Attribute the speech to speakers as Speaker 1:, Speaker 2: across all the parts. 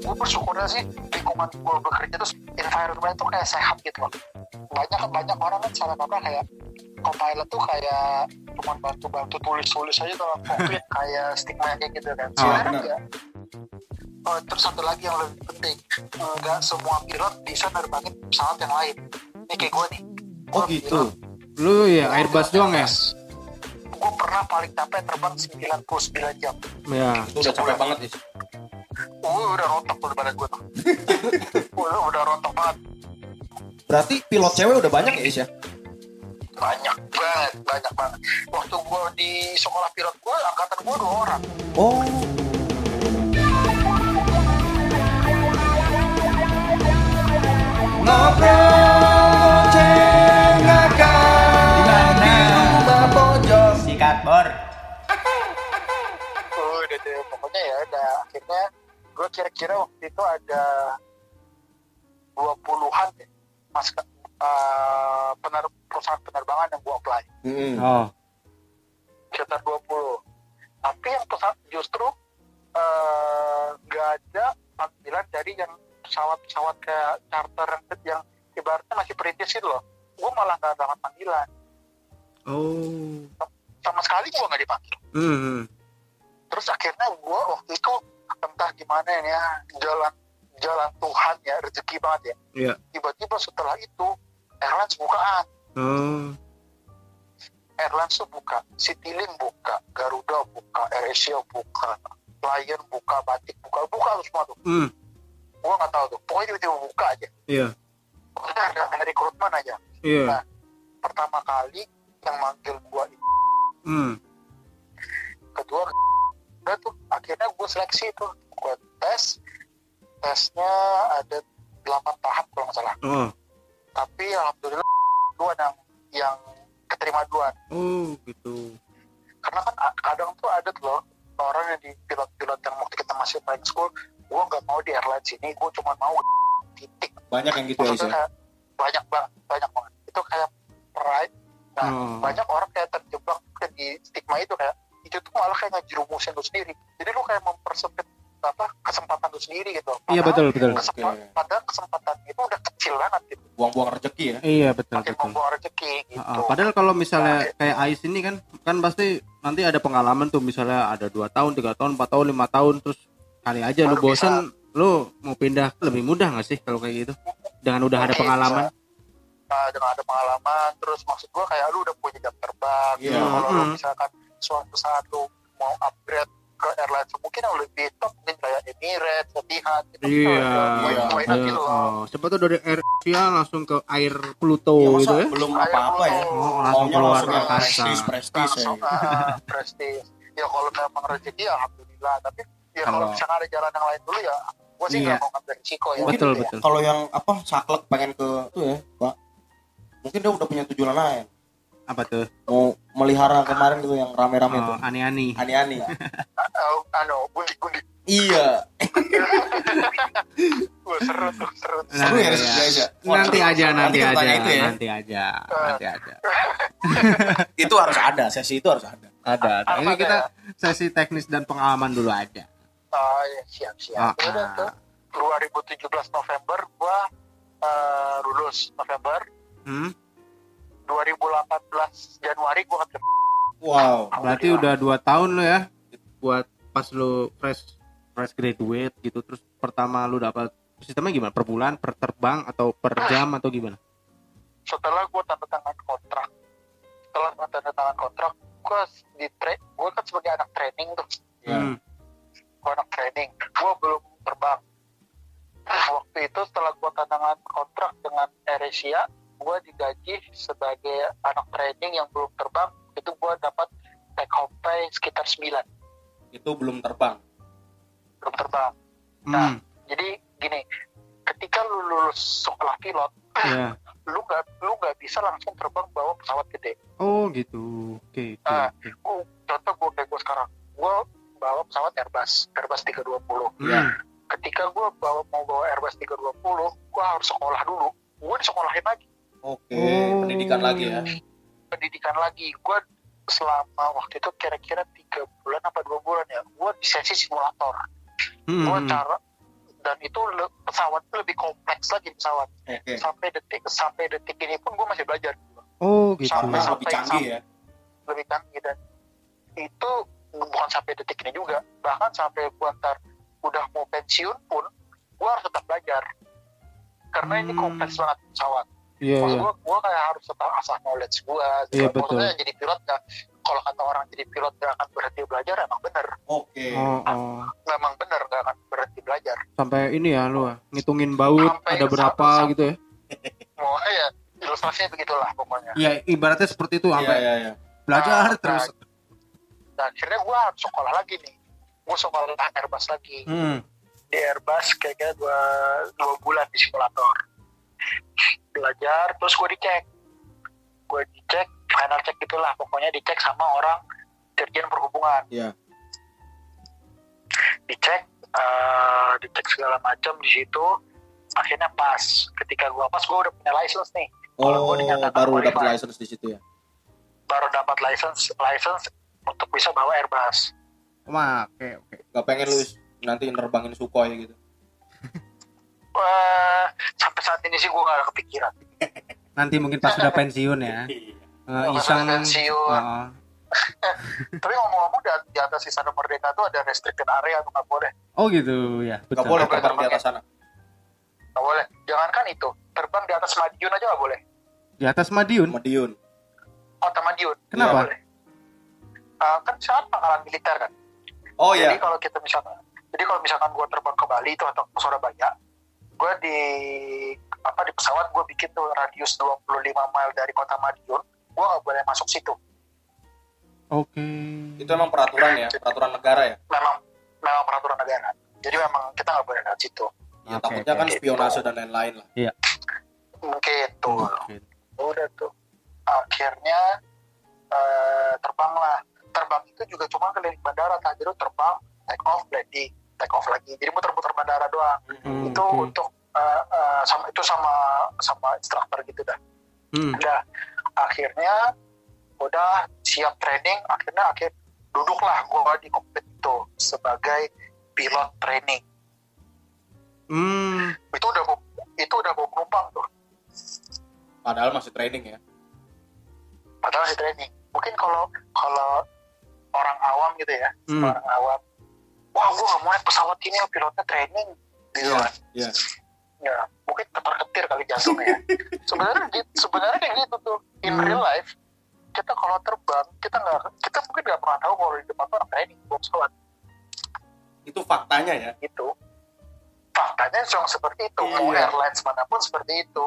Speaker 1: gue bersyukurnya sih lingkungan gue bekerja terus environment tuh kayak sehat gitu loh. Banyak banyak orang kan salah kaprah kayak co-pilot tuh kayak cuma bantu-bantu tulis-tulis aja kalau covid kayak stigma kayak gitu kan.
Speaker 2: Oh,
Speaker 1: sebenarnya enggak Oh, terus satu lagi yang lebih penting enggak semua pilot bisa nerbangin pesawat yang lain. Ini kayak gue nih.
Speaker 2: Oh gitu.
Speaker 1: pilot,
Speaker 3: Lu ya Airbus doang ya?
Speaker 1: gue pernah paling capek terbang 99 jam
Speaker 3: Ya.
Speaker 2: Itu udah capek banget sih.
Speaker 1: Gue udah rontok tuh badan gue tuh udah, udah rontok banget
Speaker 2: Berarti pilot cewek udah banyak ya Is ya?
Speaker 1: banyak banget banyak banget waktu gue di sekolah pilot gue angkatan gue dua orang
Speaker 2: Oh. Ngobrol
Speaker 1: gue kira-kira waktu itu ada 20-an deh mas uh, pener perusahaan penerbangan yang gue apply
Speaker 2: Hmm.
Speaker 3: Oh.
Speaker 1: sekitar 20 tapi yang pesawat justru eh, nggak ada panggilan dari yang pesawat-pesawat kayak charter yang, yang ibaratnya masih perintis itu loh gue malah nggak dapat panggilan
Speaker 3: Oh.
Speaker 1: sama sekali gue nggak dipanggil
Speaker 3: Hmm.
Speaker 1: terus akhirnya gue waktu itu entah gimana ya jalan jalan Tuhan ya rezeki banget ya
Speaker 3: Iya.
Speaker 1: tiba-tiba setelah itu airlines bukaan
Speaker 3: Oh.
Speaker 1: airlines tuh buka Citylink buka Garuda buka AirAsia buka Lion buka Batik buka buka tuh semua tuh
Speaker 3: Hmm.
Speaker 1: gue nggak tahu tuh pokoknya tiba-tiba buka aja
Speaker 3: Iya.
Speaker 1: pokoknya ada, ada rekrutmen aja
Speaker 3: Iya.
Speaker 1: pertama kali yang manggil gue
Speaker 3: Hmm.
Speaker 1: kedua udah tuh akhirnya gue seleksi tuh gue tes tesnya ada 8 tahap kalau nggak salah
Speaker 3: Oh.
Speaker 1: tapi alhamdulillah dua yang yang keterima duluan
Speaker 3: Oh, gitu.
Speaker 1: karena kan kadang tuh ada tuh loh orang yang di pilot-pilot yang waktu kita masih flying school gue nggak mau di airlines ini gue cuma mau titik
Speaker 2: Banyak yang gitu ya
Speaker 1: maksudnya
Speaker 2: ya?
Speaker 1: banyak banget banyak banget itu kayak pride nah
Speaker 3: Oh.
Speaker 1: banyak orang kayak terjebak ke di stigma itu kayak itu tuh malah kayak ngejerumusin lu sendiri jadi lu kayak mempersempit apa kesempatan lu sendiri gitu
Speaker 3: Iya, betul, betul.
Speaker 1: kesempa-
Speaker 2: Oke.
Speaker 1: padahal kesempatan itu udah kecil banget gitu
Speaker 2: Buang-buang rezeki ya?
Speaker 3: Iya, betul,
Speaker 1: makin
Speaker 3: betul.
Speaker 1: membawa rezeki gitu
Speaker 3: Ah, padahal kalau misalnya kayak Ais ini kan kan pasti nanti ada pengalaman tuh misalnya ada dua tahun tiga tahun empat tahun lima tahun terus kali aja lu bosan lu mau pindah lebih mudah nggak sih kalau kayak gitu dengan udah ada pengalaman
Speaker 1: bisa. Nah, dengan ada pengalaman terus maksud gua kayak lu udah punya jam terbang
Speaker 2: Iya.
Speaker 1: gitu. kalau lu
Speaker 3: Mm-mm.
Speaker 1: misalkan suatu saat lu mau upgrade ke airline mungkin yang lebih top mungkin kayak Emirates, Etihad gitu
Speaker 3: iya
Speaker 1: Why- not
Speaker 3: iya,
Speaker 1: gitu loh.
Speaker 3: oh. siapa tuh dari Air Asia langsung ke Air Pluto
Speaker 2: masa
Speaker 3: gitu ya
Speaker 2: belum apa-apa ya?
Speaker 3: Oh, langsung keluar
Speaker 2: yang
Speaker 3: angkasa.
Speaker 2: prestis, prestis ya.
Speaker 1: ah, prestis ya kalau memang rezeki ya alhamdulillah tapi ya kalau misalnya ada jalan yang lain dulu ya gue sih
Speaker 3: Iya.
Speaker 1: nggak mau ngambil risiko ya
Speaker 2: Mungkin
Speaker 3: betul
Speaker 1: ya.
Speaker 3: betul
Speaker 2: Kalau yang apa saklek pengen ke itu ya, Pak. Mungkin dia udah punya tujuan lain.
Speaker 3: Apa tuh
Speaker 2: Mau melihara kemarin gitu yang rame-rame
Speaker 3: oh,
Speaker 2: tuh.
Speaker 3: aneh-aneh
Speaker 2: Ani-ani.
Speaker 1: Ah, anu
Speaker 2: iya.
Speaker 1: Seru tuh seru tuh.
Speaker 2: Seru ya, ya?
Speaker 3: nanti aja nanti aja
Speaker 2: itu ya.
Speaker 3: nanti aja nanti aja
Speaker 2: itu harus ada, sesi itu harus ada.
Speaker 3: ada ada ini kita
Speaker 1: ya?
Speaker 3: sesi teknis dan pengalaman dulu aja
Speaker 1: Ah, ya, siap siap udah
Speaker 3: ah.
Speaker 1: tuh 2017 November gua eh, lulus November
Speaker 3: hmm?
Speaker 1: 2018 Januari gua kerja
Speaker 2: Wow.
Speaker 3: berarti udah dua tahun lo ya buat pas lo fresh fresh graduate gitu terus pertama lu dapat sistemnya gimana? Per bulan per terbang atau per jam atau gimana?
Speaker 1: Setelah gua tanda tangan kontrak setelah gua tanda tangan kontrak gua di tra gua kan sebagai anak training tuh.
Speaker 3: Hmm.
Speaker 1: gua anak training gua belum terbang. Nah, waktu itu setelah gua tanda tangan kontrak dengan AirAsia gua digaji sebagai anak training yang belum terbang itu gua dapat take home pay sekitar 9
Speaker 2: Itu belum terbang.
Speaker 1: belum terbang
Speaker 3: Hmm.
Speaker 1: jadi gini ketika lu lulus sekolah pilot
Speaker 3: ya
Speaker 1: lu nggak lu nggak bisa langsung terbang bawa pesawat gede
Speaker 3: oh gitu oke oke,
Speaker 1: Ah.
Speaker 3: oke.
Speaker 1: uh, contoh gue kayak gue sekarang gue bawa pesawat Airbus Airbus 320
Speaker 3: Hmm.
Speaker 1: ketika gue bawa mau bawa Airbus 320 gue harus sekolah dulu gue disekolahin lagi
Speaker 2: Oke,
Speaker 3: Oh.
Speaker 2: pendidikan lagi ya.
Speaker 1: pendidikan lagi gue selama waktu itu kira-kira tiga bulan apa dua bulan ya gue di sesi simulator
Speaker 3: Hmm,
Speaker 1: gue
Speaker 3: hmm.
Speaker 1: cara dan itu le- pesawat itu lebih kompleks lagi pesawat
Speaker 2: Oke.
Speaker 1: sampai detik sampai detik ini pun gue masih belajar
Speaker 3: oh gitu
Speaker 1: Sampai-
Speaker 2: Karena lebih canggih ya.
Speaker 1: lebih canggih dan itu bukan sampai detik ini juga bahkan sampai gue ntar udah mau pensiun pun gue harus tetap belajar karena ini
Speaker 3: Hmm.
Speaker 1: kompleks banget pesawat
Speaker 3: iya
Speaker 1: Maksud
Speaker 3: iya
Speaker 1: gue gue kayak harus tetap asah knowledge gue
Speaker 3: Iya, betul.
Speaker 1: maksudnya jadi pilot gak kalau kata orang jadi pilot gak akan berhenti belajar emang bener
Speaker 2: Oke.
Speaker 3: oh, oh.
Speaker 1: memang bener gak akan berhenti belajar
Speaker 3: sampai ini ya lu ah, ngitungin baut
Speaker 1: Sampai-
Speaker 3: ada berapa
Speaker 1: sampai-
Speaker 3: gitu ya
Speaker 1: mau ya ilustrasinya begitulah pokoknya
Speaker 3: Iya ibaratnya seperti itu
Speaker 2: Iya
Speaker 3: sampai
Speaker 2: iya iya.
Speaker 3: belajar
Speaker 1: Ah,
Speaker 3: terus
Speaker 1: nah akhirnya gue harus sekolah lagi nih gue sekolah Airbus lagi
Speaker 3: hmm.
Speaker 1: di Airbus kayaknya dua dua bulan di simulator belajar terus gue dicek. Gue dicek final check gitulah pokoknya dicek sama orang dirjen perhubungan.
Speaker 2: Iya.
Speaker 1: dicek eh, dicek segala macam di situ akhirnya pas. Ketika gue pas gue udah punya license nih.
Speaker 2: Oh,
Speaker 1: gua dinyatakan
Speaker 2: baru dapat license di situ ya.
Speaker 1: baru dapat license license untuk bisa bawa Airbus.
Speaker 3: Wah, oke oke.
Speaker 2: Gak pengen lu nanti nerbangin Sukhoi gitu.
Speaker 1: Eh, sampai saat ini sih gue gak ada kepikiran
Speaker 3: nanti mungkin pas sudah pensiun ya Eh,
Speaker 1: Pas
Speaker 3: iseng
Speaker 1: pensiun.
Speaker 3: Heeh.
Speaker 1: tapi ngomong-ngomong di, di atas Istana Merdeka tuh ada restricted area tuh nggak boleh
Speaker 3: oh gitu ya
Speaker 2: Gak
Speaker 3: betul
Speaker 2: boleh
Speaker 1: Betul.
Speaker 2: terbang di atas sana.
Speaker 1: nggak boleh jangankan itu terbang di atas Madiun aja nggak boleh
Speaker 3: di atas Madiun
Speaker 2: Madiun.
Speaker 1: kota Madiun
Speaker 3: Kenapa?
Speaker 1: nggak boleh Eh, kan saat pangkalan militer kan
Speaker 2: Oh
Speaker 1: jadi
Speaker 2: iya.
Speaker 1: kalau kita misalkan jadi kalau misalkan gue terbang ke Bali itu atau ke Surabaya gue di apa di pesawat gue bikin tuh radius 25 mile dari kota Madiun gue nggak boleh masuk situ.
Speaker 3: Oke.
Speaker 2: Itu emang peraturan ya, peraturan negara ya.
Speaker 1: memang memang peraturan negara. Jadi memang kita nggak boleh lewat situ.
Speaker 2: Ya,
Speaker 3: Oke,
Speaker 2: takutnya
Speaker 3: oke.
Speaker 2: kan spionase dan lain-lain lah.
Speaker 1: mungkin. Tuh
Speaker 3: Oke.
Speaker 1: udah tuh. Akhirnya eh, terbang lah terbang itu juga cuma keliling bandara tak jadi lu terbang take off landing take off lagi jadi muter-muter bandara doang
Speaker 3: Hmm,
Speaker 1: itu
Speaker 3: oke.
Speaker 1: untuk eh, eh, sama itu sama sama instruktur gitu dah
Speaker 3: Hmm.
Speaker 1: udah akhirnya udah siap training akhirnya akhir duduklah gua di kokpit itu sebagai pilot training
Speaker 3: Hmm.
Speaker 1: itu udah itu udah bawa penumpang tuh
Speaker 2: Padahal masih training ya.
Speaker 1: padahal masih training mungkin kalau kalau orang awam gitu ya
Speaker 3: Hmm.
Speaker 1: orang awam wah gue gak mau naik pesawat ini pilotnya training gitu
Speaker 2: Iya.
Speaker 1: kan
Speaker 2: Iya.
Speaker 1: ya mungkin ketar ketir kali jantungnya ya. sebenarnya gitu- sebenarnya kayak gitu tuh in
Speaker 3: Hmm.
Speaker 1: real life kita kalau terbang kita nggak kita mungkin nggak pernah tahu kalau di depan tuh orang training bawa pesawat
Speaker 2: Itu faktanya ya.
Speaker 1: gitu faktanya cuma seperti itu mau
Speaker 2: Iya.
Speaker 1: airlines mana pun seperti itu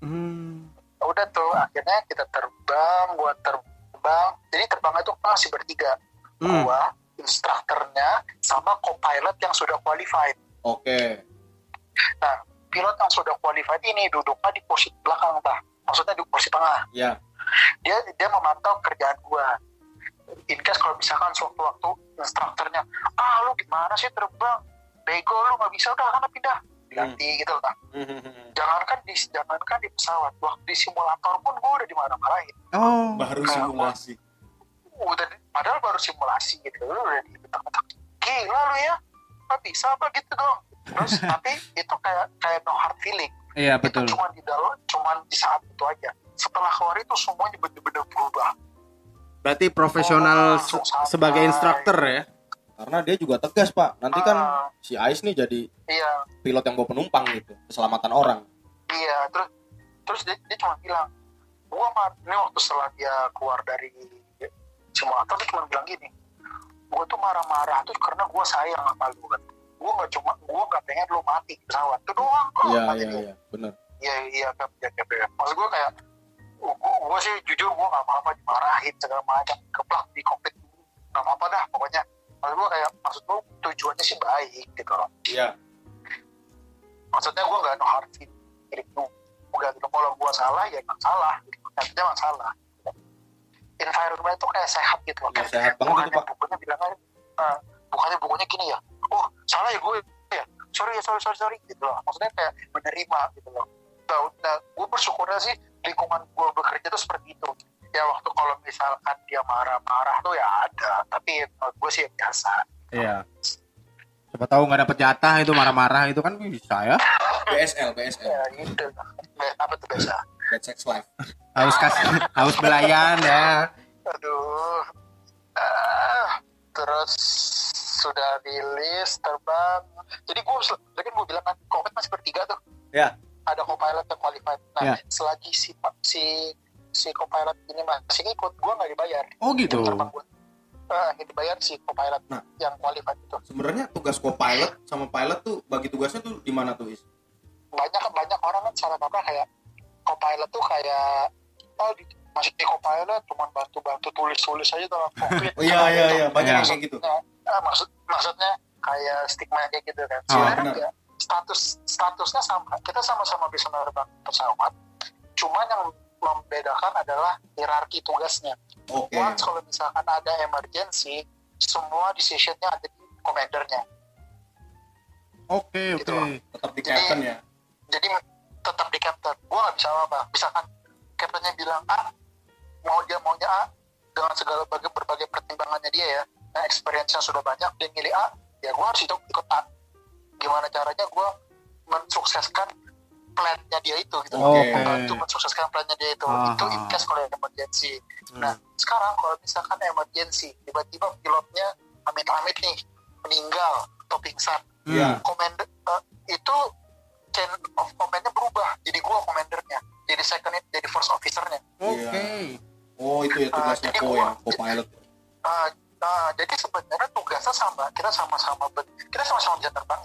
Speaker 3: Hmm.
Speaker 1: udah tuh akhirnya kita terbang gua terbang jadi terbang itu masih bertiga
Speaker 3: Hmm.
Speaker 1: gua instrukturnya sama co-pilot yang sudah qualified.
Speaker 2: Oke.
Speaker 1: pilot yang sudah qualified ini duduknya di posisi belakang bah maksudnya di posisi tengah.
Speaker 2: Ya.
Speaker 1: dia dia memantau kerjaan gua. In case kalau misalkan sewaktu-waktu instrukturnya ah lu gimana sih terbang? Bego lu nggak bisa udah karena pindah. Ganti gitu lah jangankan di jangankan di pesawat waktu di simulator pun gua udah dimarah-marahin.
Speaker 3: Oh.
Speaker 2: Baru
Speaker 1: Nah,
Speaker 2: simulasi.
Speaker 1: Udah padahal baru simulasi gitu. Lu udah dibetak-betak gila lu ya. Nggak bisa apa gitu dong. Terus tapi itu kayak kayak no hard feeling.
Speaker 3: Iya betul.
Speaker 1: itu cuma di dalam cuma di saat itu aja. Setelah keluar itu semuanya bener-bener berubah.
Speaker 3: Berarti profesional
Speaker 1: Oh,
Speaker 3: se-
Speaker 1: santai.
Speaker 3: sebagai instruktur ya?
Speaker 2: Karena dia juga tegas, Pak. Nanti kan
Speaker 1: Ah,
Speaker 2: si Ais nih jadi
Speaker 1: iya.
Speaker 2: pilot yang bawa penumpang gitu. Keselamatan orang.
Speaker 1: iya terus terus dia, dia cuma bilang gua mah ini waktu setelah dia keluar dari simulator dia cuma bilang gini gua tuh marah-marah tuh karena gua sayang sama lu kan gua nggak cuma gua nggak pengen lu mati di pesawat itu doang kok
Speaker 2: Iya,
Speaker 1: kata
Speaker 2: iya,
Speaker 1: dia.
Speaker 2: iya. Bener.
Speaker 1: iya iya kan ya, ya, ya. maksud gue kayak gue, gue sih jujur gue gak apa-apa dimarahin segala macam keplak di kokpit gak apa-apa dah pokoknya maksud gue kayak maksud gue tujuannya sih baik gitu loh
Speaker 2: Iya.
Speaker 1: maksudnya gue gak no hard feeling gitu enggak gitu kalau gue salah ya emang salah gitu. Artinya emang salah environment itu kayak sehat gitu loh.
Speaker 2: Iya, sehat banget
Speaker 1: bukannya
Speaker 2: itu, Pak.
Speaker 1: bukunya bilang uh, bukannya bukunya gini ya oh salah ya gue ya sorry ya sorry sorry sorry gitu loh. Maksudnya kayak menerima gitu loh. Nah, nah gue bersyukurnya sih lingkungan gue bekerja tuh seperti itu. Ya waktu kalau misalkan dia marah-marah tuh ya ada tapi menurut gue sih biasa.
Speaker 3: Iya. Siapa tahu nggak dapet jatah itu marah-marah itu kan bisa ya.
Speaker 2: BSL BSL
Speaker 1: ya gitu. Apa tuh biasa
Speaker 2: Bad Sex Life
Speaker 3: Harus kasih harus belayan ya.
Speaker 1: aduh Ah, terus sudah rilis terbang jadi gue tadi gue bilang kan covid masih bertiga tuh
Speaker 2: Ya.
Speaker 1: ada copilot yang qualified nah
Speaker 3: Ya.
Speaker 1: selagi si si si copilot ini masih ngikut gue nggak dibayar
Speaker 3: Oh gitu.
Speaker 1: Eh, yang dibayar si copilot
Speaker 2: Nah.
Speaker 1: yang qualified itu
Speaker 2: sebenarnya tugas co-pilot sama pilot tuh bagi tugasnya tuh di mana tuh is
Speaker 1: banyak banyak orang kan salah kaprah kayak copilot tuh kayak oh di, masih di copilot cuma bantu-bantu tulis-tulis aja dalam covid
Speaker 2: oh iya iya iya banyak
Speaker 3: Iya.
Speaker 2: yang kayak gitu
Speaker 1: Nah, maksud maksudnya kayak stigma kayak gitu kan.
Speaker 3: Ah,
Speaker 1: Sebenarnya
Speaker 2: benar.
Speaker 1: enggak. status statusnya sama. Kita sama-sama bisa menerbang pesawat. Cuman yang membedakan adalah hierarki tugasnya.
Speaker 2: oke
Speaker 1: Once kalau misalkan ada emergency, semua decisionnya ada di komandernya.
Speaker 3: Oke
Speaker 1: Gitu
Speaker 3: oke.
Speaker 1: loh.
Speaker 2: tetap di captain ya
Speaker 1: Jadi tetap di captain. Gua nggak bisa apa-apa. Misalkan captainnya bilang A, mau dia maunya A, dengan segala berbagai, berbagai pertimbangannya dia ya. Nah, experience-nya sudah banyak, dia milih A, ya gua harus itu ikut A. Gimana caranya gua mensukseskan plan-nya dia itu gitu.
Speaker 2: Oke.
Speaker 1: Membantu mensukseskan plan-nya dia itu.
Speaker 3: Aha.
Speaker 1: Itu in case kalau ada emergency.
Speaker 3: Hmm.
Speaker 1: Nah, sekarang kalau misalkan emergency, tiba-tiba pilotnya amit-amit nih meninggal atau pingsan.
Speaker 2: Iya.
Speaker 1: commander eh, itu chain of command-nya berubah. Jadi gua commandernya jadi second jadi first officernya.
Speaker 3: Oke.
Speaker 2: oh itu ya tugasnya
Speaker 1: jadi
Speaker 2: co
Speaker 1: gua-
Speaker 2: ya co-pilot.
Speaker 1: Ah, ah, jadi sebenarnya tugasnya sama kita sama-sama ber- kita sama-sama bisa terbang.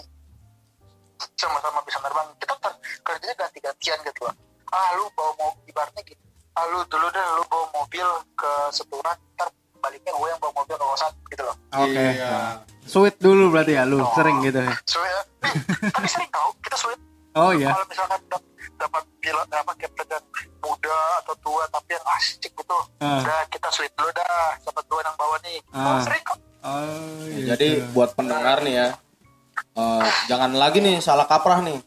Speaker 1: Sama-sama bisa terbang. Kita ter- kerjanya ganti-gantian gitu loh. Ah lu bawa mobil ibaratnya gitu ah lu dulu deh lu bawa mobil ke Seturan ntar baliknya gue yang bawa mobil ke kosan gitu loh.
Speaker 3: Oke.
Speaker 2: iya.
Speaker 3: Sweet dulu berarti ya lu
Speaker 1: Oh.
Speaker 3: sering gitu ya.
Speaker 1: ya tapi sering tau kita sweet
Speaker 3: Oh iya.
Speaker 1: kalau misalkan dap- dapat pilot apa captain yang muda atau tua tapi yang asik gitu
Speaker 3: Ah.
Speaker 1: udah kita sweet dulu dah dapat dua yang bawa nih
Speaker 3: Ah.
Speaker 1: oh, sering kok
Speaker 3: Oh,
Speaker 2: Ya,
Speaker 3: gitu.
Speaker 2: jadi buat pendengar nih ya eh, jangan lagi nih salah kaprah nih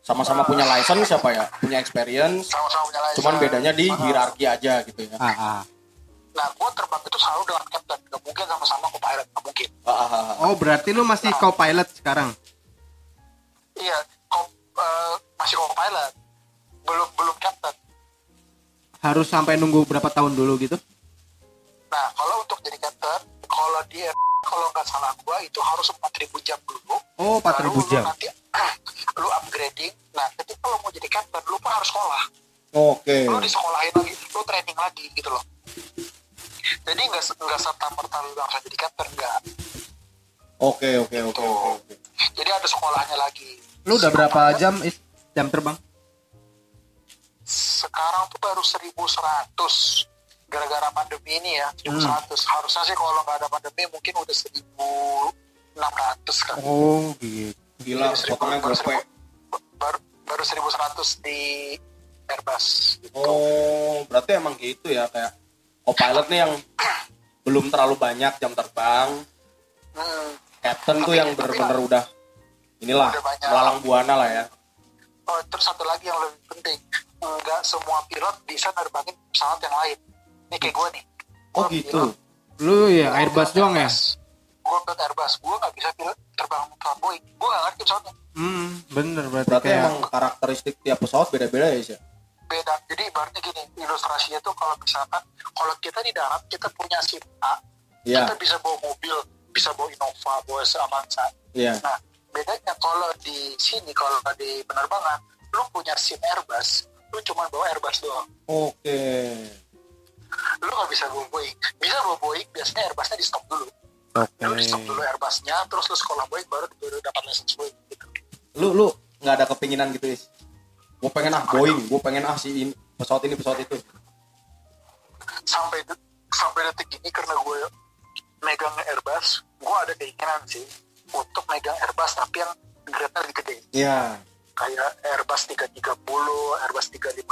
Speaker 2: sama-sama punya license siapa ya punya experience
Speaker 1: sama-sama punya license
Speaker 2: cuman bedanya di hierarki aja gitu ya
Speaker 3: ah, ah.
Speaker 1: nah gue terbang itu selalu dengan captain gak mungkin sama-sama co-pilot gak mungkin
Speaker 2: Ah, ah, ah, ah.
Speaker 3: Oh berarti lu masih co-pilot sekarang?
Speaker 1: iya co- eh, masih co-pilot belum belum captain.
Speaker 3: Harus sampai nunggu berapa tahun dulu gitu?
Speaker 1: nah kalau untuk jadi captain kalau dia kalau nggak salah gue itu harus 4000 jam dulu.
Speaker 3: Oh
Speaker 1: baru
Speaker 3: 4000
Speaker 1: lu
Speaker 3: jam.
Speaker 1: nanti lu upgrading. Nah ketika lu mau jadi captain lu pun harus sekolah.
Speaker 2: Oke.
Speaker 1: Lu disekolahin lagi lu training lagi gitu loh. Jadi nggak nggak serta merta lu langsung jadi captain nggak.
Speaker 2: Oke oke oke oke oke.
Speaker 1: jadi ada sekolahnya lagi
Speaker 3: Lu udah berapa jam is jam terbang?
Speaker 1: sekarang tuh baru 1100 gara-gara pandemi ini ya 1100 harusnya sih kalau nggak ada pandemi mungkin udah 1600 kan
Speaker 3: Oh gitu.
Speaker 2: gila
Speaker 1: Jadi
Speaker 2: potongnya
Speaker 1: baru, baru, baru 1100 di Airbus gitu.
Speaker 2: oh berarti emang gitu ya kayak co-pilot nih yang belum terlalu banyak jam terbang
Speaker 1: Hmm.
Speaker 2: captain tuh
Speaker 1: Tapi-
Speaker 2: yang
Speaker 1: tapi-
Speaker 2: bener-bener udah inilah melalang buana lah ya
Speaker 1: Oh, terus satu lagi yang lebih penting, nggak semua pilot bisa nerbangin pesawat yang lain. Ini kayak gue nih.
Speaker 2: oh
Speaker 1: Gua
Speaker 2: gitu
Speaker 1: pilot,
Speaker 3: Lu ya Airbus doang ya?
Speaker 1: Gue pilot Airbus, gue nggak bisa pilot terbang pesawat Boeing. Gue nggak ngerti pesawatnya.
Speaker 3: Hmm, bener berarti,
Speaker 2: berarti
Speaker 3: kayak
Speaker 2: emang karakteristik tiap pesawat beda-beda ya sih
Speaker 1: Beda. Jadi ibaratnya gini, ilustrasinya tuh kalau misalkan, kalau kita di darat, kita punya SIM A,
Speaker 2: iya
Speaker 1: kita bisa bawa mobil, bisa bawa Innova, bawa Avanza.
Speaker 2: iya
Speaker 1: Nah, bedanya kalau di sini, kalau di penerbangan, lu punya SIM Airbus, lu cuma bawa Airbus doang.
Speaker 2: oke
Speaker 1: Lu nggak bisa bawa Boeing. Bisa bawa Boeing, biasanya Airbusnya di stop dulu.
Speaker 3: Oke.
Speaker 1: Lu di stop dulu Airbusnya, terus lu sekolah Boeing, baru baru dapat license Boeing gitu.
Speaker 2: lu lu nggak ada kepinginan gitu is gue pengen ah Boeing gue pengen ah si ini pesawat ini pesawat itu
Speaker 1: Sampai sampai detik ini karena gue megang Airbus, gue ada keinginan sih untuk megang Airbus tapi yang grade-nya lebih gede.
Speaker 2: iya
Speaker 1: Kayak Airbus 330, Airbus 350,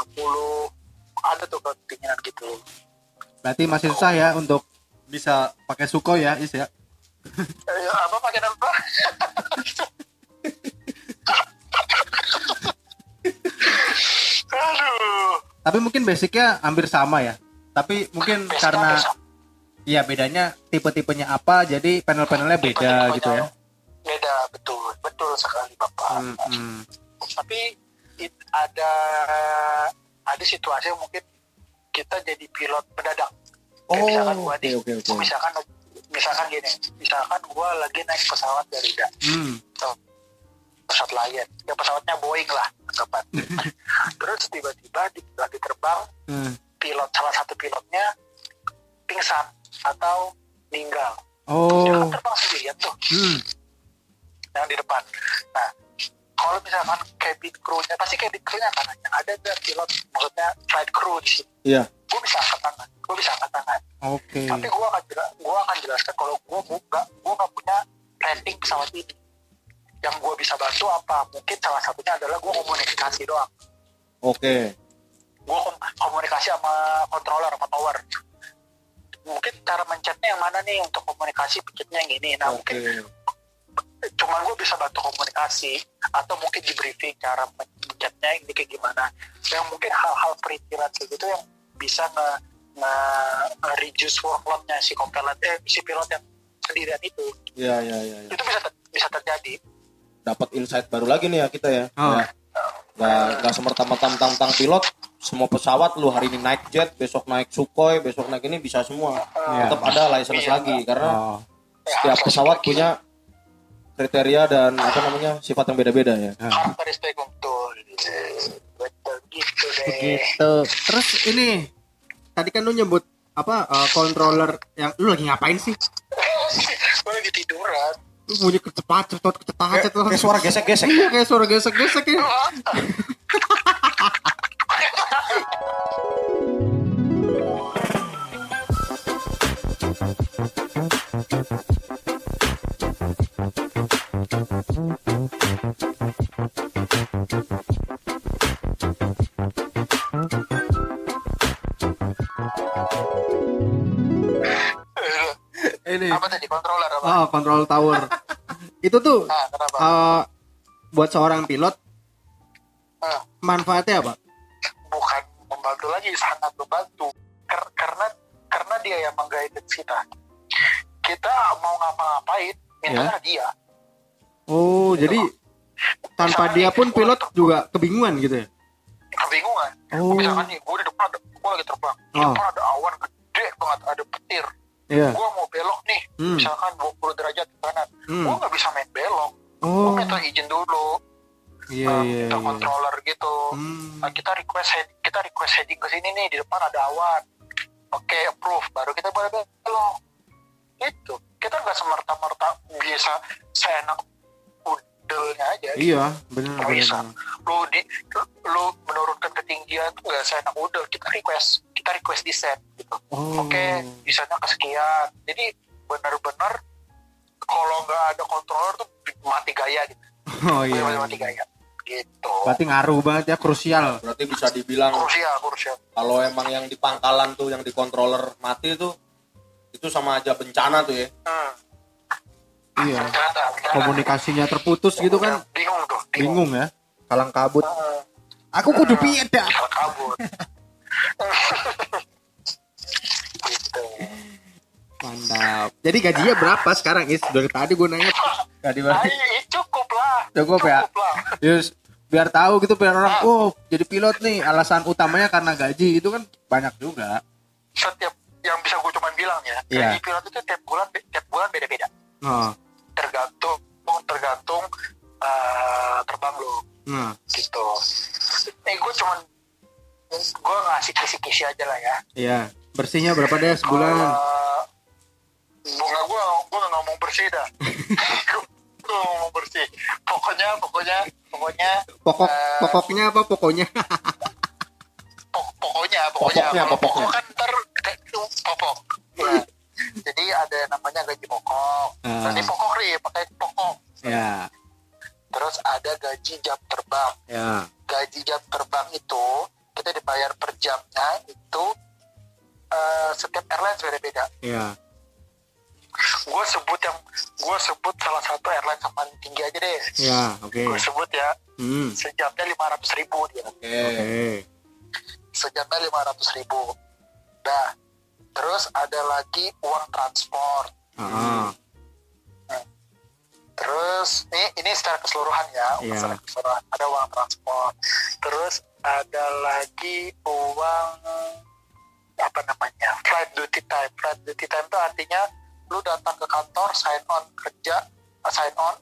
Speaker 1: ada tuh keinginan gitu.
Speaker 3: Berarti masih susah ya untuk bisa pakai Sukhoi ya, Is ya.
Speaker 1: Eh, apa pakai apa? Aduh.
Speaker 3: Tapi mungkin basicnya hampir sama ya. tapi mungkin karena. Iya bedanya tipe-tipenya apa jadi panel-panelnya beda
Speaker 1: Tipe-tipenya
Speaker 3: gitu ya.
Speaker 1: Beda betul betul sekali bapak
Speaker 3: Hmm, hmm.
Speaker 1: tapi it- ada ada situasi yang mungkin kita jadi pilot mendadak
Speaker 2: Oh,
Speaker 1: Kayak misalkan gua nih,
Speaker 2: oke oke.
Speaker 1: misalkan misalkan gini misalkan gua lagi naik pesawat Garuda
Speaker 3: Hmm.
Speaker 1: pesawat Lion ya pesawatnya Boeing lah anggapan terus tiba-tiba di, lagi terbang
Speaker 3: Hmm.
Speaker 1: pilot salah satu pilotnya pingsan atau meninggal dia kan
Speaker 3: Oh.
Speaker 1: terbang sendirian tuh
Speaker 3: Hmm.
Speaker 1: Yang di depan. Nah kalau misalkan cabin crew-nya pasti cabin crew-nya akan nanya ada nggak pilot maksudnya flight crew di sini.
Speaker 2: Iya.
Speaker 1: gue bisa angkat tangan gue bisa angkat tangan.
Speaker 3: Oke.
Speaker 1: tapi gue akan jela- gua akan jelaskan kalau gue nggak gue nggak punya rating pesawat ini. Yang gue bisa bantu apa? Mungkin salah satunya adalah gue komunikasi doang.
Speaker 2: Oke.
Speaker 1: gue kom- komunikasi sama controller sama tower. Mungkin cara mencetnya yang mana nih untuk komunikasi pencetnya yang ini. Nah
Speaker 2: Oke.
Speaker 1: mungkin cuman gue bisa bantu komunikasi atau mungkin di briefing cara mencetnya ini kayak gimana yang mungkin hal-hal perintilan kayak gitu yang bisa nge, nge, reduce workloadnya si kopilot eh si pilot yang sendirian itu
Speaker 2: Iya iya iya. iya.
Speaker 1: itu bisa ter- bisa terjadi
Speaker 2: Dapat insight baru lagi nih ya kita ya.
Speaker 3: Oh.
Speaker 2: Ya. Nggak nggak semerta-merta tentang tentang pilot. Semua pesawat lu hari ini naik jet, besok naik Sukhoi, besok naik ini bisa semua.
Speaker 3: Iya.
Speaker 2: Tetap ada license
Speaker 1: Iya.
Speaker 2: lagi karena
Speaker 3: Oh.
Speaker 2: setiap
Speaker 1: harus
Speaker 2: pesawat punya kriteria dan apa namanya sifat yang beda-beda ya.
Speaker 3: Nah,
Speaker 1: karakteristik betul betul gitu deh
Speaker 3: Begitu. Terus ini tadi kan lu nyebut apa eh, controller yang lu lagi ngapain sih?
Speaker 1: gue lagi tiduran
Speaker 3: Lu bunyi kecepat, cetot, kecetat, cetot.
Speaker 2: Kayak suara gesek-gesek.
Speaker 3: Iya kayak suara gesek-gesek ya. Ini.
Speaker 1: apa tadi controller apa
Speaker 3: Oh, control tower. Itu tuh
Speaker 1: nah kenapa
Speaker 3: eh, buat seorang pilot
Speaker 1: Ah.
Speaker 3: manfaatnya apa?
Speaker 1: bukan membantu lagi sangat membantu Ker- karena karena dia yang mengguide kita kita mau ngapa-ngapain mintanya dia?
Speaker 3: Oh, jadi tanpa dia pun pilot juga kebingungan gitu ya?
Speaker 1: kebingungan.
Speaker 3: Oh,
Speaker 1: misalkan nih gue di depan ada gue lagi terbang. Di
Speaker 3: Oh.
Speaker 1: depan ada awan gede banget ada petir.
Speaker 3: Iya.
Speaker 1: gue mau belok nih
Speaker 3: Hmm.
Speaker 1: misalkan 20 derajat ke kanan.
Speaker 3: Hmm.
Speaker 1: gue nggak bisa main belok. Gue
Speaker 3: Oh,
Speaker 1: minta izin dulu.
Speaker 3: Iya
Speaker 1: uh,
Speaker 3: iya
Speaker 1: minta
Speaker 3: iya.
Speaker 1: controller gitu.
Speaker 3: Hmm.
Speaker 1: Nah, kita request head, kita request heading ke sini nih di depan ada awan. Oke approve. Baru kita boleh belok itu kita nggak semerta merta biasa seenak udelnya aja
Speaker 3: Iya, benar
Speaker 1: Nggak bisa. lu di lu menurunkan ketinggian tuh nggak seenak udel. Kita request kita request descent gitu.
Speaker 3: Oh.
Speaker 1: oke descentnya kesekian. Jadi benar-benar kalau nggak ada controller tuh mati gaya gitu.
Speaker 3: Oh iya.
Speaker 1: Bener-bener mati gaya. Gitu.
Speaker 3: Berarti ngaruh banget ya, krusial.
Speaker 2: Berarti bisa dibilang
Speaker 1: krusial krusial.
Speaker 2: kalau emang yang di pangkalan tuh yang di controller mati tuh itu sama aja bencana tuh ya.
Speaker 1: hmm.
Speaker 3: Iya. Komunikasinya terputus gitu kan
Speaker 1: bingung tuh
Speaker 3: bingung ya. Kalang kabut.
Speaker 1: Hmm,
Speaker 3: Aku kudu piye dah.
Speaker 1: salah kabut gitu
Speaker 3: Mantap. Jadi gajinya berapa sekarang, Is? Dari tadi gue nanya. Gaji berapa?
Speaker 1: Cukup lah
Speaker 3: Cukup ya?
Speaker 1: lah
Speaker 3: Yes. Biar tahu gitu biar orang, oh jadi pilot nih alasan utamanya karena gaji itu kan banyak juga.
Speaker 1: setiap yang bisa gue cuman bilang ya
Speaker 3: Iya.
Speaker 1: gaji pilot itu tiap bulan tiap bulan beda-beda
Speaker 3: Oh.
Speaker 1: tergantung tergantung eh, terbang lo
Speaker 3: Nah,
Speaker 1: gitu eh gue cuman gue ngasih kisi-kisi aja lah ya
Speaker 3: iya. Bersihnya berapa deh sebulan?
Speaker 1: Kalau bunga gue gue ngomong bersih dah gue ngomong bersih pokoknya pokoknya pokoknya
Speaker 3: Pokok
Speaker 1: eh,
Speaker 3: pokoknya apa pokoknya?
Speaker 1: pok- pokoknya pokoknya
Speaker 2: Pokoknya, pokoknya.
Speaker 1: pokok kan ada namanya gaji pokok gaji pokok nih pakai pokok
Speaker 3: ya,
Speaker 1: terus ada gaji jam terbang
Speaker 3: ya.
Speaker 1: gaji jam terbang itu kita dibayar per jamnya itu eh, setiap airlines beda-beda
Speaker 3: Ya.
Speaker 1: gue sebut yang gue sebut salah satu airline yang paling tinggi aja deh
Speaker 3: Ya, oke.
Speaker 1: gue sebut ya
Speaker 3: Hmm.
Speaker 1: sejamnya lima ratus ribu dia
Speaker 2: Oke.
Speaker 3: Oke.
Speaker 1: sejamnya lima ratus ribu Nah, terus ada lagi uang transport.
Speaker 3: Ah,
Speaker 1: Terus ini ini secara keseluruhan ya,
Speaker 3: Iya.
Speaker 1: secara keseluruhan ada uang transport. Terus ada lagi uang apa namanya flight duty time. Flight duty time itu artinya lu datang ke kantor, sign on kerja, eh, sign on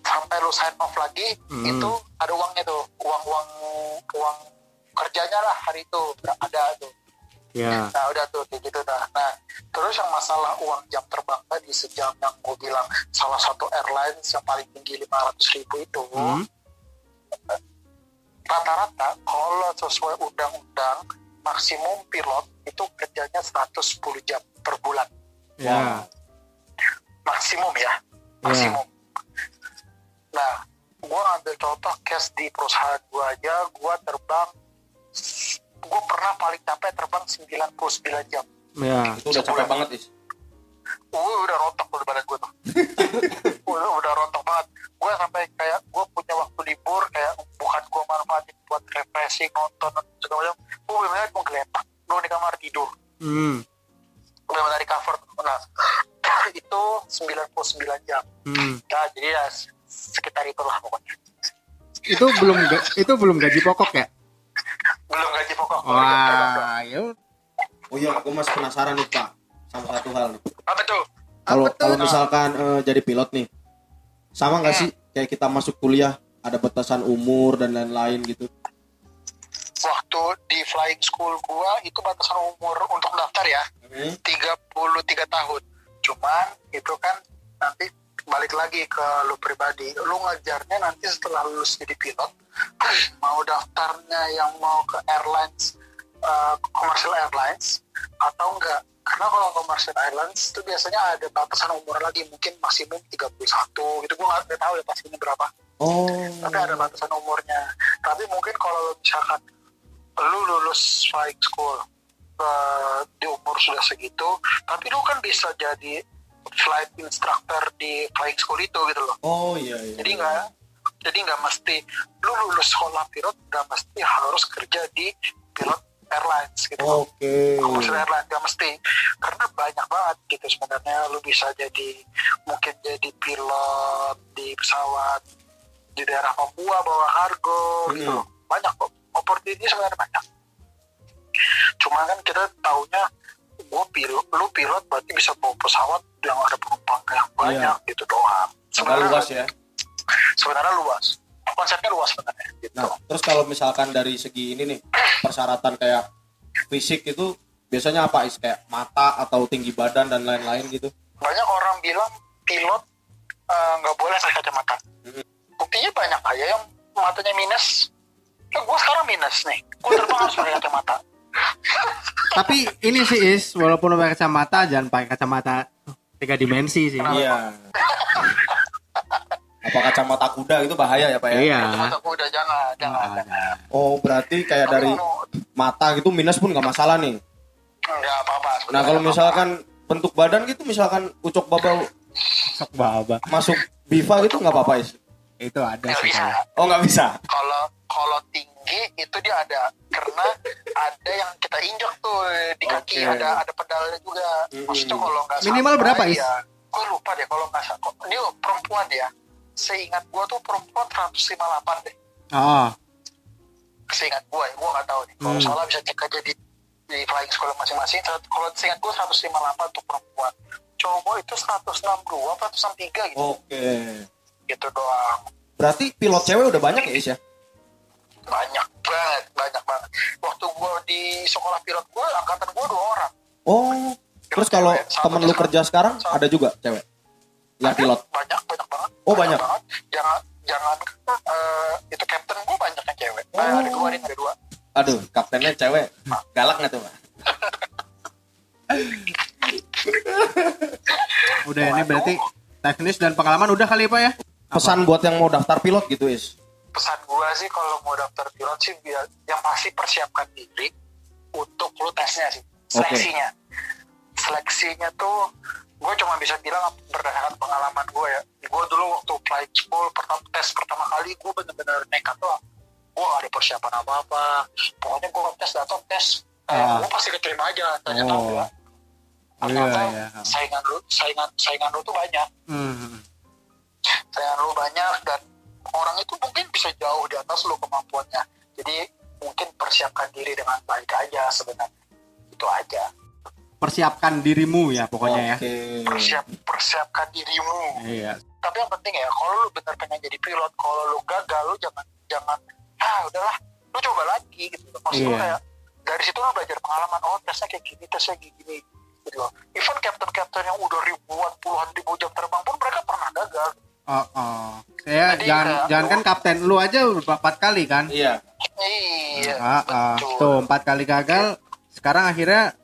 Speaker 1: sampai lu sign off lagi
Speaker 3: Hmm.
Speaker 1: itu ada uangnya tuh, uang uang uang kerjanya lah hari itu ada tuh.
Speaker 3: Ya.
Speaker 1: Nah udah tuh kayak gitu dah. Nah terus yang masalah uang jam terbang tadi sejam yang gue bilang salah satu airlines yang paling tinggi 500 ribu itu
Speaker 3: Hmm.
Speaker 1: rata-rata kalau sesuai undang-undang maksimum pilot itu kerjanya 110 jam per bulan
Speaker 3: Ya.
Speaker 1: maksimum ya maksimum. Nah gue ambil contoh case di perusahaan gue aja gue terbang gue pernah paling capek terbang 99 jam
Speaker 3: Ya.
Speaker 2: Itu udah capek banget, Is.
Speaker 1: gue udah rontok di badan gue tuh udah, udah rontok banget gue sampai kayak gue punya waktu libur kayak bukan gue manfaatin buat refreshing nonton segala macam gue benar-benar mau geletak gue di kamar tidur
Speaker 3: Hmm.
Speaker 1: benar-benar recover nah itu 99 jam
Speaker 3: Hmm.
Speaker 1: nah jadi ya sekitar itulah pokoknya
Speaker 3: Itu belum itu belum gaji pokok ya?
Speaker 1: Belum gaji pokok.
Speaker 3: Wah, ya
Speaker 2: Oh iya, aku masih penasaran nih, Pak. Sama satu hal nih.
Speaker 1: apa tuh
Speaker 2: Kalau kalau misalkan eh, jadi pilot nih, sama nggak sih kayak kita masuk kuliah ada batasan umur dan lain-lain gitu?
Speaker 1: waktu di flying school gua itu batasan umur untuk daftar ya
Speaker 2: Hmm.
Speaker 1: 33 tahun. Cuman itu kan nanti balik lagi ke lu pribadi. Lu ngajarnya nanti setelah lulus jadi pilot, mau daftarnya yang mau ke airlines, uh, commercial airlines, atau enggak. Karena kalau commercial airlines itu biasanya ada batasan umur lagi, mungkin maksimum 31 gitu. Gue nggak tahu ya pastinya berapa
Speaker 2: Oh.
Speaker 1: tapi ada batasan umurnya tapi mungkin kalau misalkan lu lulus flying school eh, di umur sudah segitu tapi lu kan bisa jadi flight instructor di flying school itu gitu loh
Speaker 2: Oh iya iya.
Speaker 1: jadi nggak jadi nggak mesti lu lulus sekolah pilot nggak mesti harus kerja di pilot airlines gitu
Speaker 2: Oke.
Speaker 1: commercial airline nggak mesti karena banyak banget gitu sebenarnya lu bisa jadi mungkin jadi pilot di pesawat di daerah Papua bawa kargo gitu
Speaker 2: Hmm.
Speaker 1: loh. banyak kok opportunity sebenarnya banyak cuma kan kita taunya gue pilot lu pilot berarti bisa bawa pesawat yang ada penumpang yang banyak gitu doang sebenarnya
Speaker 2: luas ya.
Speaker 1: sebenarnya luas konsepnya luas sebenarnya gitu
Speaker 2: Nah, terus kalau misalkan dari segi ini nih, persyaratan kayak fisik itu biasanya apa is kayak mata atau tinggi badan dan lain-lain gitu?
Speaker 1: banyak orang bilang pilot eh, nggak boleh pakai kacamata.
Speaker 2: Mhm.
Speaker 1: Buktinya banyak aja yang matanya minus. Ya, gue sekarang minus nih. Gue terbang harus pakai kacamata.
Speaker 3: Tapi ini sih is, walaupun lo pakai kacamata jangan pakai kacamata tiga dimensi sih.
Speaker 2: Iya. apa kacamata kuda itu bahaya ya pak ya?
Speaker 3: Iya.
Speaker 1: Kacamata kuda jangan, jangan.
Speaker 3: Ada.
Speaker 2: Oh berarti kayak
Speaker 1: Tapi
Speaker 2: dari
Speaker 1: kalau-
Speaker 2: mata gitu minus pun nggak masalah nih.
Speaker 1: Nggak apa-apa.
Speaker 2: Nah kalau misalkan bentuk badan gitu misalkan ucok babau
Speaker 3: Sok baba.
Speaker 2: masuk biva gitu nggak apa-apa is?
Speaker 3: Itu ada sih.
Speaker 1: bisa.
Speaker 3: kalau.
Speaker 2: Oh nggak bisa.
Speaker 1: Kalau kalau tinggi itu dia ada karena ada yang kita injak tuh di kaki ada ada pedalnya juga. Maksudnya kalau nggak
Speaker 3: Minimal
Speaker 1: sampai
Speaker 3: berapa, Is?
Speaker 1: Ya, gue lupa deh kalau nggak salah. Ini perempuan ya. Seingat gue tuh perempuan 158 deh.
Speaker 3: Oh,
Speaker 1: seingat gue ya, gue nggak tahu nih. Kalau
Speaker 3: Hmm.
Speaker 1: salah bisa cek aja di di flying school masing-masing. Kalau seingat gue 158 untuk perempuan. Cowok itu 162, 163 gitu.
Speaker 2: Oke.
Speaker 1: Gitu doang.
Speaker 2: Berarti pilot cewek udah banyak ya is ya?
Speaker 1: Banyak banget, banyak banget. Waktu gue di sekolah pilot gue, angkatan gue dua orang.
Speaker 2: Oh. Terus kalau temen lu kerja sekarang ada juga cewek yang pilot?
Speaker 1: Banyak, banyak banget.
Speaker 2: Oh, banyak.
Speaker 1: banget. Jangan, jangan eh, itu captain gue banyak yang cewek. Nah,
Speaker 2: Oh.
Speaker 1: ada dua nih, ada dua.
Speaker 2: Aduh, kaptennya cewek. Galak nggak tuh pak?
Speaker 3: udah ini berarti teknis dan pengalaman udah kali ya Pak ya?
Speaker 2: Pesan buat yang mau daftar pilot gitu is?
Speaker 1: Pesan gua sih kalau mau daftar pilot sih biar yang pasti persiapkan diri untuk lu tesnya sih seleksinya seleksinya tuh gue cuma bisa bilang berdasarkan pengalaman gue ya gue dulu waktu flight school pertama tes pertama kali gue bener-bener nekat tuh gue gak ada persiapan apa apa pokoknya gue tes datang tes
Speaker 3: Ah.
Speaker 1: gue pasti keterima aja tanya
Speaker 3: Oh.
Speaker 1: ya
Speaker 3: Iya,
Speaker 1: Apa-apa,
Speaker 3: iya.
Speaker 1: saingan lu saingan saingan lu tuh banyak
Speaker 3: Hmm.
Speaker 1: saingan lu banyak dan orang itu mungkin bisa jauh di atas lu kemampuannya jadi mungkin persiapkan diri dengan baik aja sebenarnya itu aja
Speaker 3: Persiapkan dirimu ya pokoknya ya.
Speaker 2: Oke.
Speaker 1: persiap persiapkan dirimu
Speaker 3: Iya.
Speaker 1: tapi yang penting ya kalau lu bener pengen jadi pilot kalau lu gagal lu jangan jangan ah udahlah lu coba lagi gitu maksud lu
Speaker 3: Iya.
Speaker 1: kayak dari situ lu belajar pengalaman oh tesnya kayak gini tesnya kayak gini gitu loh even captain captain yang udah ribuan puluhan ribu jam terbang pun mereka pernah gagal
Speaker 3: Oh, oh. Saya
Speaker 1: Jadi
Speaker 3: jangan
Speaker 1: kayak
Speaker 3: jangan kan kapten lu aja udah empat kali kan?
Speaker 2: Iya.
Speaker 1: iya
Speaker 3: Ah, ah. Tuh empat kali gagal. Sekarang akhirnya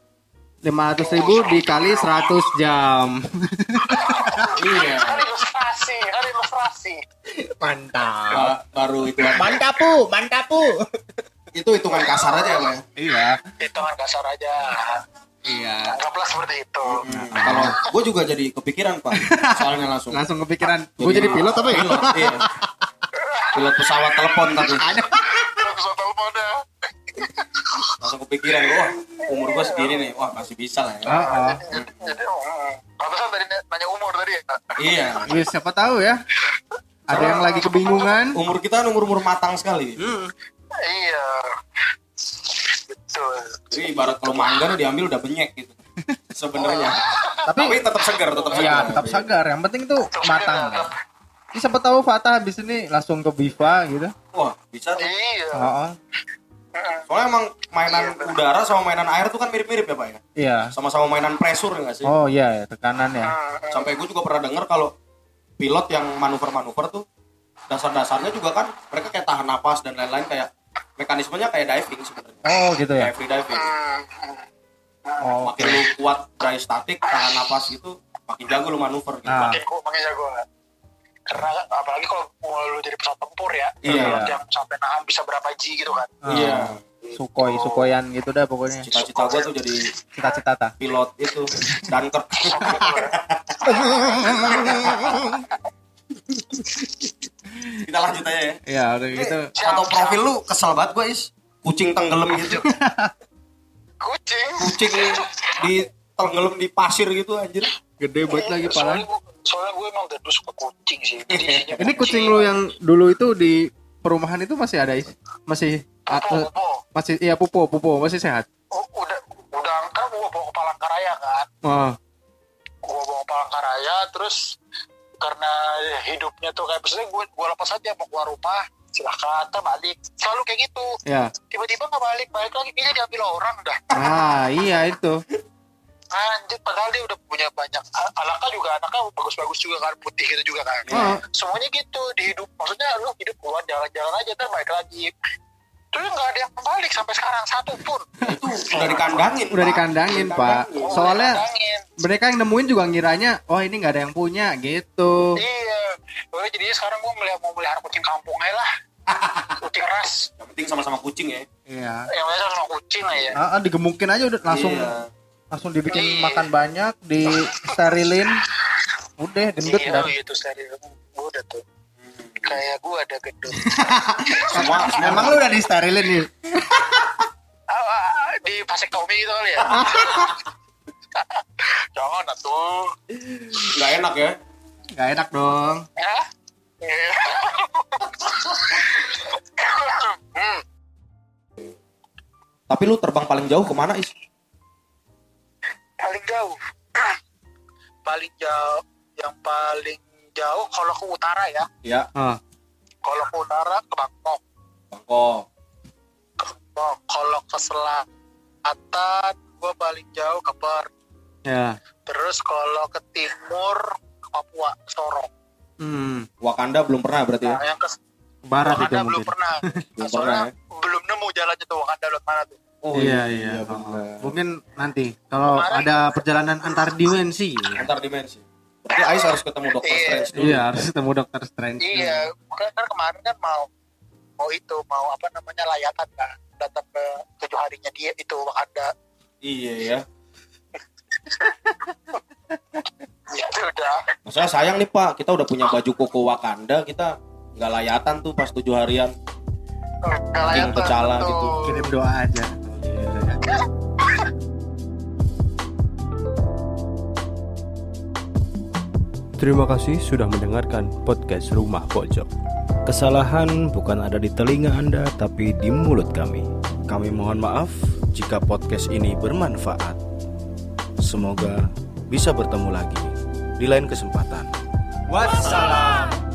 Speaker 3: 500 ribu dikali 100 jam.
Speaker 2: Iya.
Speaker 1: ilustrasi ilustrasi
Speaker 3: Mantap.
Speaker 2: Ba- baru itu
Speaker 3: Mantapu, mantapu.
Speaker 2: itu hitungan kasar aja ya, Pak. ya?
Speaker 3: Iya.
Speaker 1: hitungan kasar aja
Speaker 3: Iya.
Speaker 1: anggaplah seperti itu
Speaker 2: Hmm, Kalau gue juga jadi kepikiran pak, soalnya langsung.
Speaker 3: Langsung kepikiran, gue jadi pilot apa ya?
Speaker 2: Pilot, iya. Pilot pesawat telepon tapi
Speaker 1: langsung teleponnya
Speaker 2: langsung kepikiran gue, wah umur gue segini nih, wah masih bisa lah ya.
Speaker 3: Ah.
Speaker 1: jadi jadi mm, pantesan tadi nanya umur tadi ya
Speaker 2: Iya.
Speaker 3: Ya, siapa tahu ya. Ada yang lagi kebingungan.
Speaker 2: Umur kita umur umur matang sekali.
Speaker 1: iya betul
Speaker 2: Jadi ibarat kalau mangga diambil udah benyek gitu. Sebenarnya. Tapi, tetap segar, tetap segar.
Speaker 3: Iya, tetap segar. Yang penting tuh matang. Ini siapa tahu Fatah habis ini langsung ke Viva gitu.
Speaker 2: Wah, bisa tuh.
Speaker 1: iya
Speaker 3: Oh,
Speaker 2: Soalnya emang mainan udara sama mainan air tuh kan mirip-mirip ya, Pak ya.
Speaker 3: iya.
Speaker 2: Sama-sama mainan pressure enggak sih?
Speaker 3: Oh iya, ya, tekanan ya.
Speaker 2: Sampai gue juga pernah denger kalau pilot yang manuver-manuver tuh dasar-dasarnya juga kan mereka kayak tahan napas dan lain-lain kayak mekanismenya kayak diving sebenarnya.
Speaker 3: Oh gitu ya.
Speaker 2: Kayak free diving.
Speaker 3: Oh,
Speaker 2: Makin lu kuat dry static, tahan napas gitu, makin jago lu manuver gitu.
Speaker 3: Ah.
Speaker 1: makin kok makin jago karena apalagi kalau mau lu jadi pesawat tempur ya
Speaker 2: Iya.
Speaker 1: pilot yang sampai nahan bisa berapa G gitu kan
Speaker 3: Ah.
Speaker 2: Iya.
Speaker 3: Sukoi, Sukoyan gitu dah pokoknya.
Speaker 2: Cita-cita gue tuh jadi
Speaker 3: Cita-cita ta.
Speaker 2: pilot itu Dunkirk. Kita lanjut aja ya.
Speaker 3: Iya, udah gitu.
Speaker 2: Foto profil lu kesel banget gue is. Kucing tenggelam gitu.
Speaker 1: kucing
Speaker 2: Kucing di tenggelam di pasir gitu anjir.
Speaker 3: Gede banget lagi
Speaker 1: soalnya,
Speaker 3: parah.
Speaker 1: gua- soalnya gue emang dulu suka kucing sih isinya
Speaker 3: Ini kucing lu yang dulu itu di perumahan itu masih ada is? Masih
Speaker 1: Pupo,
Speaker 3: eh,
Speaker 1: pupo.
Speaker 3: masih iya pupo pupo masih sehat.
Speaker 1: Oh, udah udah kan gue bawa ke Palangkaraya kan
Speaker 3: Oh,
Speaker 1: gue bawa ke Palangkaraya terus karena hidupnya tuh kayak misalnya gue gue lepas aja mau keluar rumah silahkan ntar balik. Selalu kayak gitu.
Speaker 3: Ya.
Speaker 1: tiba-tiba nggak balik balik lagi kayaknya diambil orang dah.
Speaker 3: Ah, iya itu.
Speaker 1: anjir padahal dia udah punya banyak A- Alaka juga anaknya bagus-bagus juga kan putih gitu juga kan.
Speaker 3: Oh,
Speaker 1: semuanya gitu di hidup maksudnya lu hidup keluar jalan-jalan aja ntar balik lagi terus nggak ada yang balik sampai sekarang satu pun
Speaker 2: Itu udah dikandangin.
Speaker 3: udah
Speaker 2: Pak.
Speaker 3: dikandangin, Pak. Soalnya
Speaker 1: Dikandangin.
Speaker 3: mereka yang nemuin juga ngiranya, oh ini nggak ada yang punya gitu.
Speaker 1: iya jadi sekarang gue melihat mau melihara kucing kampung aja lah kucing ras
Speaker 2: Yang penting sama-sama kucing ya.
Speaker 3: Iya.
Speaker 1: yang biasa sama kucing lah ya
Speaker 3: Ah, digemukin aja udah langsung
Speaker 2: Iya.
Speaker 3: langsung dibikin
Speaker 1: Iya.
Speaker 3: makan banyak, di sterilin. Udah gendut
Speaker 1: iya
Speaker 3: dah.
Speaker 1: gitu steril gue udah tuh kayak gue ada gendut
Speaker 2: Semua semua
Speaker 3: Emang lu udah di sterilin nih?
Speaker 1: Ah, ah, di vasektomi gitu kali ya jangan atuh
Speaker 2: nggak enak ya.
Speaker 3: Gak enak dong.
Speaker 1: ya.
Speaker 2: Tapi lu terbang paling jauh
Speaker 1: ke mana is? Ke utara ya
Speaker 2: Ya,
Speaker 3: Ah,
Speaker 1: kalau ke utara ke Bangkok
Speaker 2: Bangkok.
Speaker 1: Oh, kalau ke selatan gue paling jauh ke Perth
Speaker 3: ya.
Speaker 1: terus kalau ke timur ke Papua Sorong
Speaker 3: Hmm,
Speaker 2: Wakanda belum pernah berarti ya?
Speaker 1: nah, yang ke
Speaker 3: barat itu
Speaker 1: Wakanda belum
Speaker 3: mungkin.
Speaker 1: pernah
Speaker 2: Belum
Speaker 1: soalnya
Speaker 2: pernah
Speaker 1: belum nemu jalannya tuh Wakanda lewat mana tuh
Speaker 2: Oh
Speaker 3: iya, iya.
Speaker 2: benar.
Speaker 3: Mungkin nanti kalau
Speaker 1: Kemarin-
Speaker 3: ada perjalanan antar dimensi.
Speaker 2: Antar dimensi. Berarti Ais harus ketemu Dokter
Speaker 1: Iya.
Speaker 2: Strange dulu.
Speaker 3: Iya, harus ketemu dokter Strange.
Speaker 1: iya kan, kan kemarin kan mau mau itu mau apa namanya layatan kan datang ke tujuh harinya dia itu Wakanda
Speaker 2: Iya ya.
Speaker 1: itu udah
Speaker 2: Maksudnya sayang nih Pak, kita udah punya baju koko Wakanda, kita nggak layatan tuh pas tujuh harian.
Speaker 1: nggak layatan tuh.
Speaker 2: gitu.
Speaker 3: Kirim doa aja. Gitu
Speaker 4: Terima kasih sudah mendengarkan podcast Rumah Pojok.
Speaker 5: Kesalahan bukan ada di telinga Anda, tapi di mulut kami. Kami mohon maaf jika podcast ini bermanfaat. Semoga bisa bertemu lagi di lain kesempatan.
Speaker 4: Wassalam.